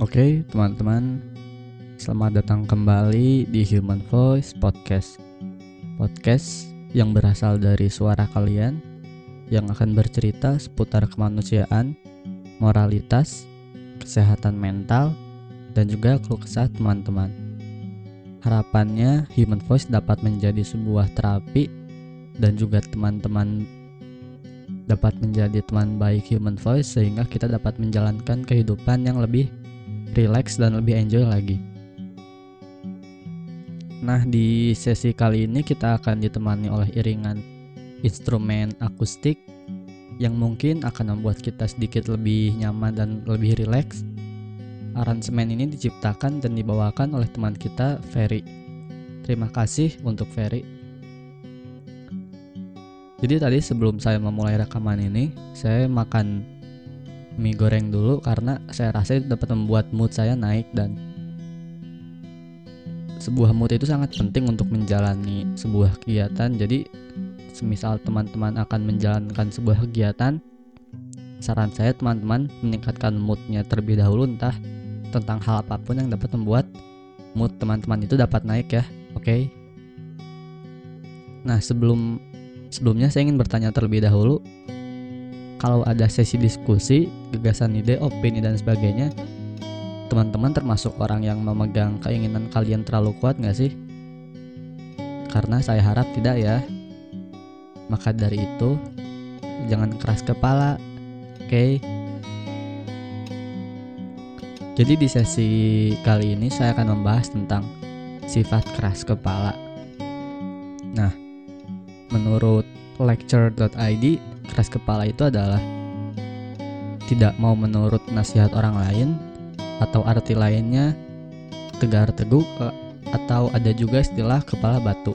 Oke, teman-teman, selamat datang kembali di Human Voice Podcast. Podcast yang berasal dari suara kalian yang akan bercerita seputar kemanusiaan, moralitas, kesehatan mental, dan juga keluh teman-teman. Harapannya Human Voice dapat menjadi sebuah terapi dan juga teman-teman dapat menjadi teman baik Human Voice sehingga kita dapat menjalankan kehidupan yang lebih relax dan lebih enjoy lagi. Nah, di sesi kali ini kita akan ditemani oleh iringan instrumen akustik yang mungkin akan membuat kita sedikit lebih nyaman dan lebih rileks. Aransemen ini diciptakan dan dibawakan oleh teman kita, Ferry. Terima kasih untuk Ferry. Jadi tadi sebelum saya memulai rekaman ini, saya makan mie goreng dulu karena saya rasa itu dapat membuat mood saya naik dan sebuah mood itu sangat penting untuk menjalani sebuah kegiatan. Jadi semisal teman-teman akan menjalankan sebuah kegiatan, saran saya teman-teman meningkatkan moodnya terlebih dahulu entah tentang hal apa pun yang dapat membuat mood teman-teman itu dapat naik ya. Oke. Okay? Nah, sebelum sebelumnya saya ingin bertanya terlebih dahulu kalau ada sesi diskusi, gagasan ide, opini dan sebagainya, teman-teman termasuk orang yang memegang keinginan kalian terlalu kuat nggak sih? Karena saya harap tidak ya. Maka dari itu, jangan keras kepala, oke? Okay? Jadi di sesi kali ini saya akan membahas tentang sifat keras kepala. Nah, menurut lecture.id keras kepala itu adalah tidak mau menurut nasihat orang lain atau arti lainnya tegar teguh atau ada juga istilah kepala batu.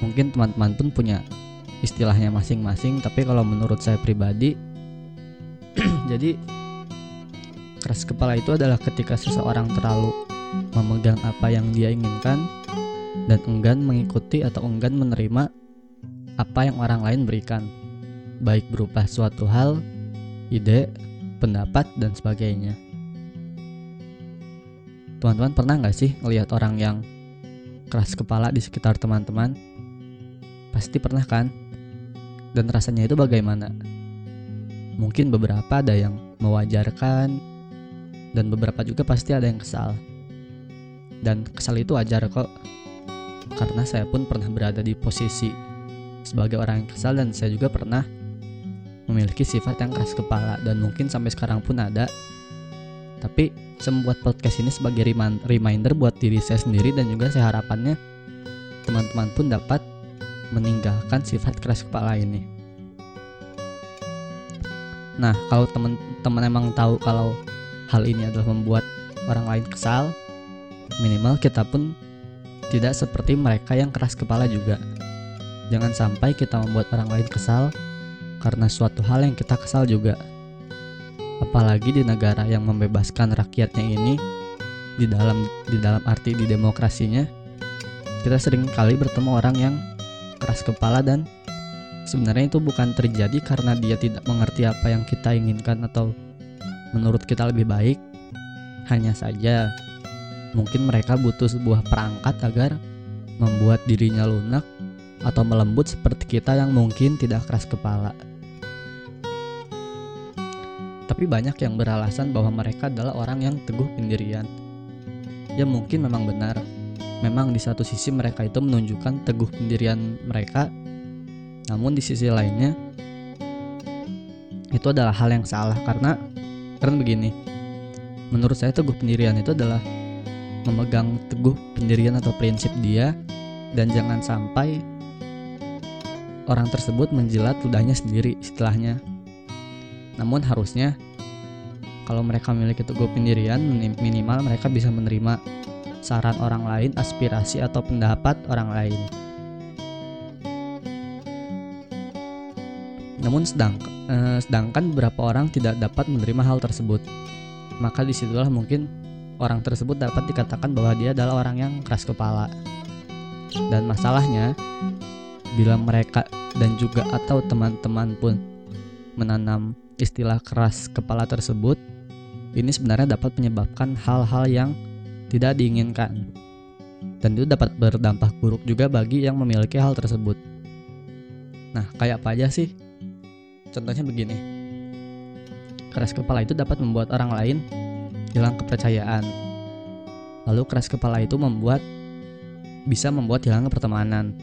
Mungkin teman-teman pun punya istilahnya masing-masing, tapi kalau menurut saya pribadi jadi keras kepala itu adalah ketika seseorang terlalu memegang apa yang dia inginkan dan enggan mengikuti atau enggan menerima apa yang orang lain berikan, baik berupa suatu hal, ide, pendapat, dan sebagainya. Teman-teman pernah nggak sih ngelihat orang yang keras kepala di sekitar teman-teman? Pasti pernah kan? Dan rasanya itu bagaimana? Mungkin beberapa ada yang mewajarkan, dan beberapa juga pasti ada yang kesal. Dan kesal itu wajar kok, karena saya pun pernah berada di posisi sebagai orang yang kesal dan saya juga pernah memiliki sifat yang keras kepala dan mungkin sampai sekarang pun ada. Tapi saya membuat podcast ini sebagai reminder buat diri saya sendiri dan juga saya harapannya teman-teman pun dapat meninggalkan sifat keras kepala ini. Nah, kalau teman-teman emang tahu kalau hal ini adalah membuat orang lain kesal, minimal kita pun tidak seperti mereka yang keras kepala juga. Jangan sampai kita membuat orang lain kesal karena suatu hal yang kita kesal juga. Apalagi di negara yang membebaskan rakyatnya ini di dalam di dalam arti di demokrasinya kita sering kali bertemu orang yang keras kepala dan sebenarnya itu bukan terjadi karena dia tidak mengerti apa yang kita inginkan atau menurut kita lebih baik hanya saja mungkin mereka butuh sebuah perangkat agar membuat dirinya lunak atau melembut seperti kita yang mungkin tidak keras kepala. Tapi banyak yang beralasan bahwa mereka adalah orang yang teguh pendirian. Ya mungkin memang benar. Memang di satu sisi mereka itu menunjukkan teguh pendirian mereka. Namun di sisi lainnya itu adalah hal yang salah karena karena begini. Menurut saya teguh pendirian itu adalah memegang teguh pendirian atau prinsip dia dan jangan sampai orang tersebut menjilat ludahnya sendiri istilahnya. Namun harusnya kalau mereka memiliki teguh pendirian minimal mereka bisa menerima saran orang lain, aspirasi atau pendapat orang lain. Namun sedang, eh, sedangkan beberapa orang tidak dapat menerima hal tersebut. Maka di situlah mungkin orang tersebut dapat dikatakan bahwa dia adalah orang yang keras kepala. Dan masalahnya, bila mereka dan juga atau teman-teman pun menanam istilah keras kepala tersebut, ini sebenarnya dapat menyebabkan hal-hal yang tidak diinginkan. Dan itu dapat berdampak buruk juga bagi yang memiliki hal tersebut. Nah, kayak apa aja sih? Contohnya begini. Keras kepala itu dapat membuat orang lain hilang kepercayaan. Lalu keras kepala itu membuat bisa membuat hilang pertemanan.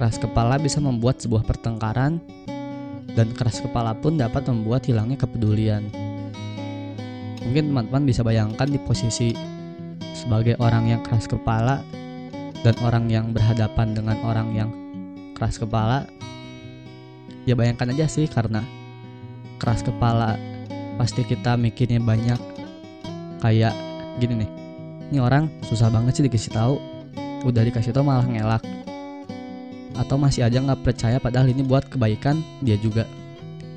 Keras kepala bisa membuat sebuah pertengkaran dan keras kepala pun dapat membuat hilangnya kepedulian. Mungkin teman-teman bisa bayangkan di posisi sebagai orang yang keras kepala dan orang yang berhadapan dengan orang yang keras kepala. Ya bayangkan aja sih karena keras kepala pasti kita mikirnya banyak kayak gini nih. Ini orang susah banget sih dikasih tahu. Udah dikasih tahu malah ngelak atau masih aja nggak percaya padahal ini buat kebaikan dia juga.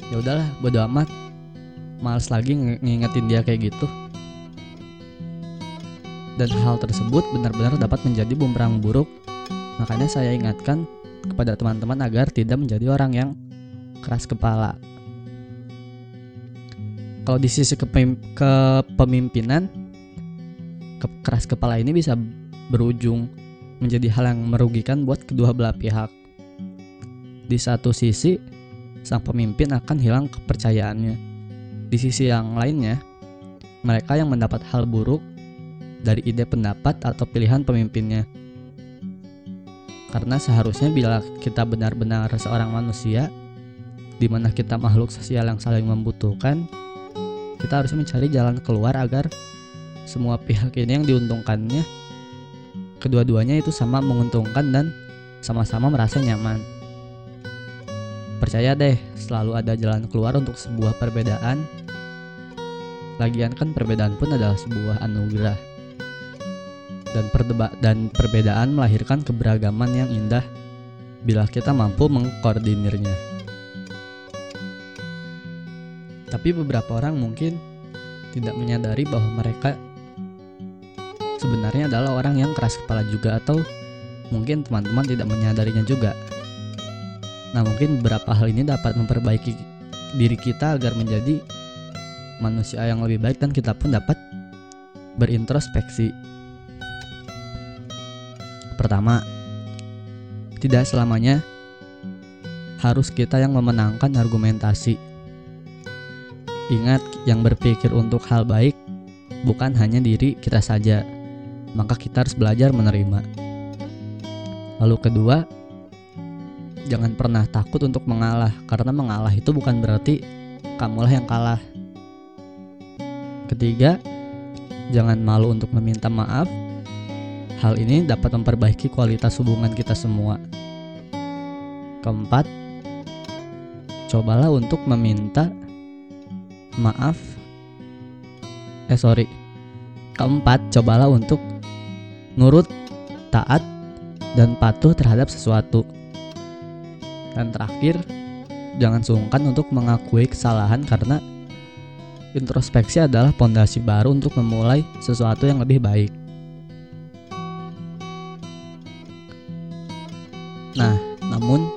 Ya udahlah bodo amat. Males lagi ngingetin dia kayak gitu. Dan hal tersebut benar-benar dapat menjadi bumerang buruk. Makanya saya ingatkan kepada teman-teman agar tidak menjadi orang yang keras kepala. Kalau di sisi kepemimpinan ke keras kepala ini bisa berujung menjadi hal yang merugikan buat kedua belah pihak. Di satu sisi, sang pemimpin akan hilang kepercayaannya. Di sisi yang lainnya, mereka yang mendapat hal buruk dari ide pendapat atau pilihan pemimpinnya. Karena seharusnya bila kita benar-benar seorang manusia, di mana kita makhluk sosial yang saling membutuhkan, kita harus mencari jalan keluar agar semua pihak ini yang diuntungkannya kedua-duanya itu sama menguntungkan dan sama-sama merasa nyaman. Percaya deh, selalu ada jalan keluar untuk sebuah perbedaan. Lagian kan perbedaan pun adalah sebuah anugerah. Dan perdeba dan perbedaan melahirkan keberagaman yang indah bila kita mampu mengkoordinirnya. Tapi beberapa orang mungkin tidak menyadari bahwa mereka sebenarnya adalah orang yang keras kepala juga atau mungkin teman-teman tidak menyadarinya juga. Nah, mungkin beberapa hal ini dapat memperbaiki diri kita agar menjadi manusia yang lebih baik dan kita pun dapat berintrospeksi. Pertama, tidak selamanya harus kita yang memenangkan argumentasi. Ingat, yang berpikir untuk hal baik bukan hanya diri kita saja, maka kita harus belajar menerima. Lalu kedua, jangan pernah takut untuk mengalah karena mengalah itu bukan berarti kamulah yang kalah. Ketiga, jangan malu untuk meminta maaf. Hal ini dapat memperbaiki kualitas hubungan kita semua. Keempat, cobalah untuk meminta maaf. Eh sorry. Keempat, cobalah untuk nurut, taat, dan patuh terhadap sesuatu. Dan terakhir, jangan sungkan untuk mengakui kesalahan karena introspeksi adalah pondasi baru untuk memulai sesuatu yang lebih baik. Nah, namun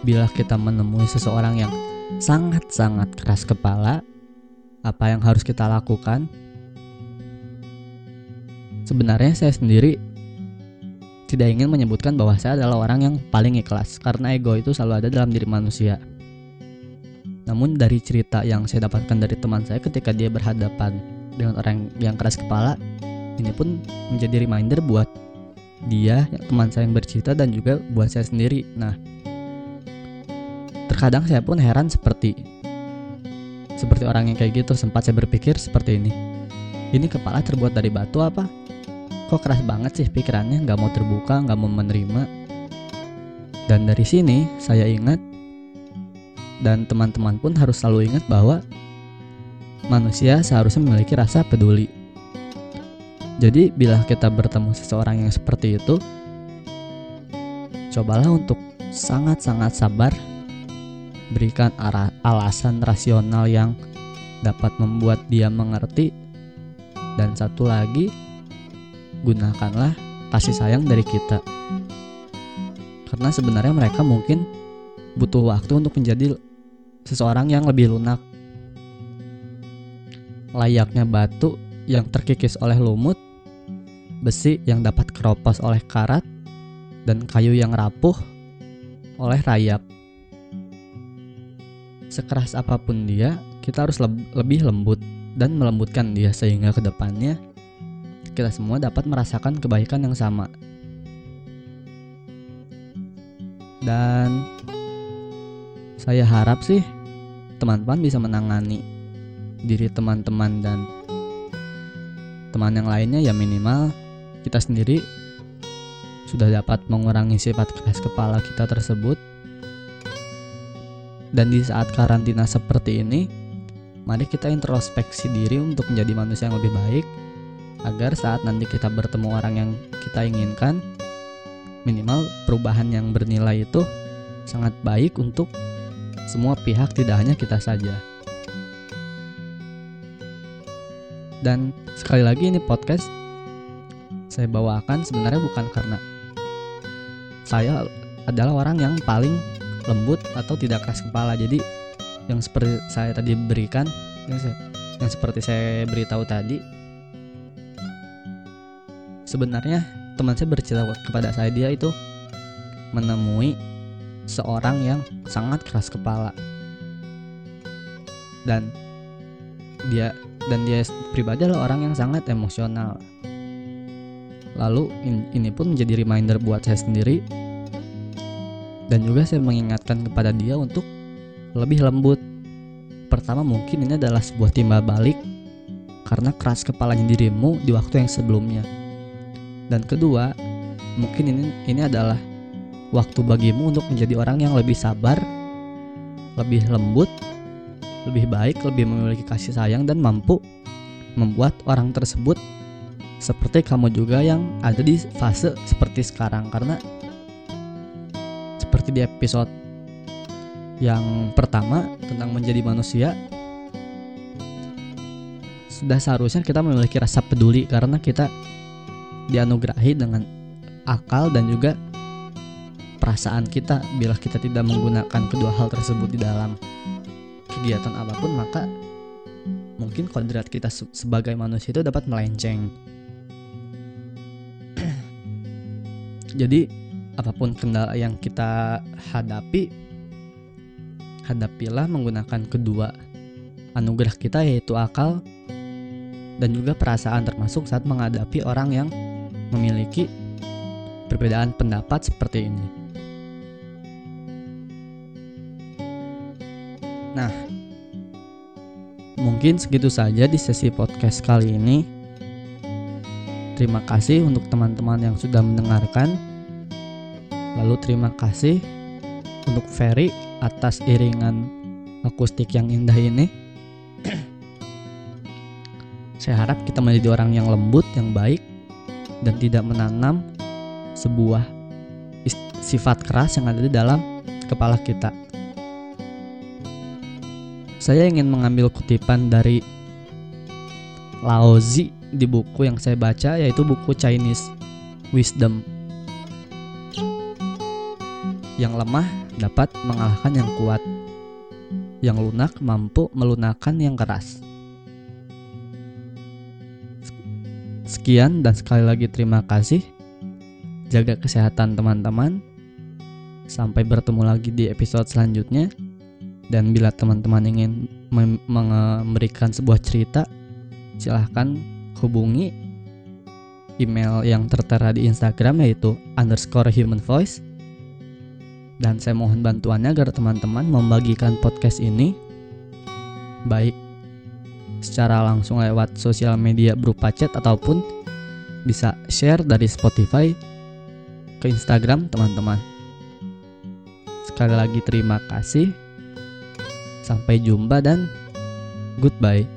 bila kita menemui seseorang yang sangat-sangat keras kepala, apa yang harus kita lakukan? Sebenarnya saya sendiri tidak ingin menyebutkan bahwa saya adalah orang yang paling ikhlas karena ego itu selalu ada dalam diri manusia. Namun dari cerita yang saya dapatkan dari teman saya ketika dia berhadapan dengan orang yang keras kepala, ini pun menjadi reminder buat dia, teman saya yang bercerita dan juga buat saya sendiri. Nah, terkadang saya pun heran seperti seperti orang yang kayak gitu sempat saya berpikir seperti ini. Ini kepala terbuat dari batu apa? Kok keras banget sih pikirannya? Nggak mau terbuka nggak mau menerima. Dan dari sini saya ingat dan teman-teman pun harus selalu ingat bahwa manusia seharusnya memiliki rasa peduli. Jadi bila kita bertemu seseorang yang seperti itu cobalah untuk sangat-sangat sabar berikan alasan rasional yang dapat membuat dia mengerti. Dan satu lagi gunakanlah kasih sayang dari kita. Karena sebenarnya mereka mungkin butuh waktu untuk menjadi seseorang yang lebih lunak. layaknya batu yang terkikis oleh lumut, besi yang dapat keropos oleh karat, dan kayu yang rapuh oleh rayap. Sekeras apa pun dia, kita harus lebih lembut dan melembutkan dia sehingga ke depannya kita semua dapat merasakan kebaikan yang sama. Dan saya harap sih teman-teman bisa menangani diri teman-teman dan teman yang lainnya. Ya minimal kita sendiri sudah dapat mengurangi sifat keras kepala kita tersebut. Dan di saat karantina seperti ini mari kita introspeksi diri untuk menjadi manusia yang lebih baik agar saat nanti kita bertemu orang yang kita inginkan minimal perubahan yang bernilai itu sangat baik untuk semua pihak tidak hanya kita saja. Dan sekali lagi ini podcast saya bawakan sebenarnya bukan karena saya adalah orang yang paling lembut atau tidak keras kepala. Jadi yang seperti saya tadi berikan yang, seperti saya beritahu tadi sebenarnya teman saya bercerita kepada saya dia itu menemui seorang yang sangat keras kepala dan dia dan dia pribadi adalah orang yang sangat emosional. Lalu in, ini pun menjadi reminder buat saya sendiri dan juga saya mengingatkan kepada dia untuk lebih lembut. Pertama mungkin ini adalah sebuah timbal balik karena keras kepalanya dirimu di waktu yang sebelumnya. Dan kedua, mungkin ini ini adalah waktu bagimu untuk menjadi orang yang lebih sabar, lebih lembut, lebih baik, lebih memiliki kasih sayang dan mampu membuat orang tersebut seperti kamu juga yang ada di fase seperti sekarang. Karena seperti di episode yang pertama tentang menjadi manusia sudah seharusnya kita memiliki rasa peduli karena kita dianugerahi dengan akal dan juga perasaan kita bila kita tidak menggunakan kedua hal tersebut di dalam kegiatan apa pun maka mungkin kodrat kita sebagai manusia itu dapat melenceng. Jadi apa pun kendala yang kita hadapi hadapilah menggunakan kedua anugerah kita yaitu akal dan juga perasaan termasuk saat menghadapi orang yang memiliki perbedaan pendapat seperti ini. Nah, mungkin segitu saja di sesi podcast kali ini. Terima kasih untuk teman-teman yang sudah mendengarkan. Lalu terima kasih untuk Ferry atas iringan akustik yang indah ini. Saya harap kita menjadi orang yang lembut, yang baik, dan tidak menanam sebuah sifat keras yang ada di dalam kepala kita. Saya ingin mengambil kutipan dari Laozi di buku yang saya baca yaitu buku Chinese Wisdom. Yang lemah dapat mengalahkan yang kuat. Yang lunak mampu melunakkan yang keras. Sekian dan sekali lagi terima kasih. Jaga kesehatan teman-teman. Sampai bertemu lagi di episode selanjutnya. Dan bila teman-teman ingin memberikan sebuah cerita, silahkan hubungi email yang tertera di Instagram yaitu underscore human voice. Dan saya mohon bantuannya agar teman-teman membagikan podcast ini baik secara langsung lewat sosial media berupa chat ataupun bisa share dari Spotify ke Instagram teman-teman. Sekali lagi terima kasih. Sampai jumpa dan goodbye.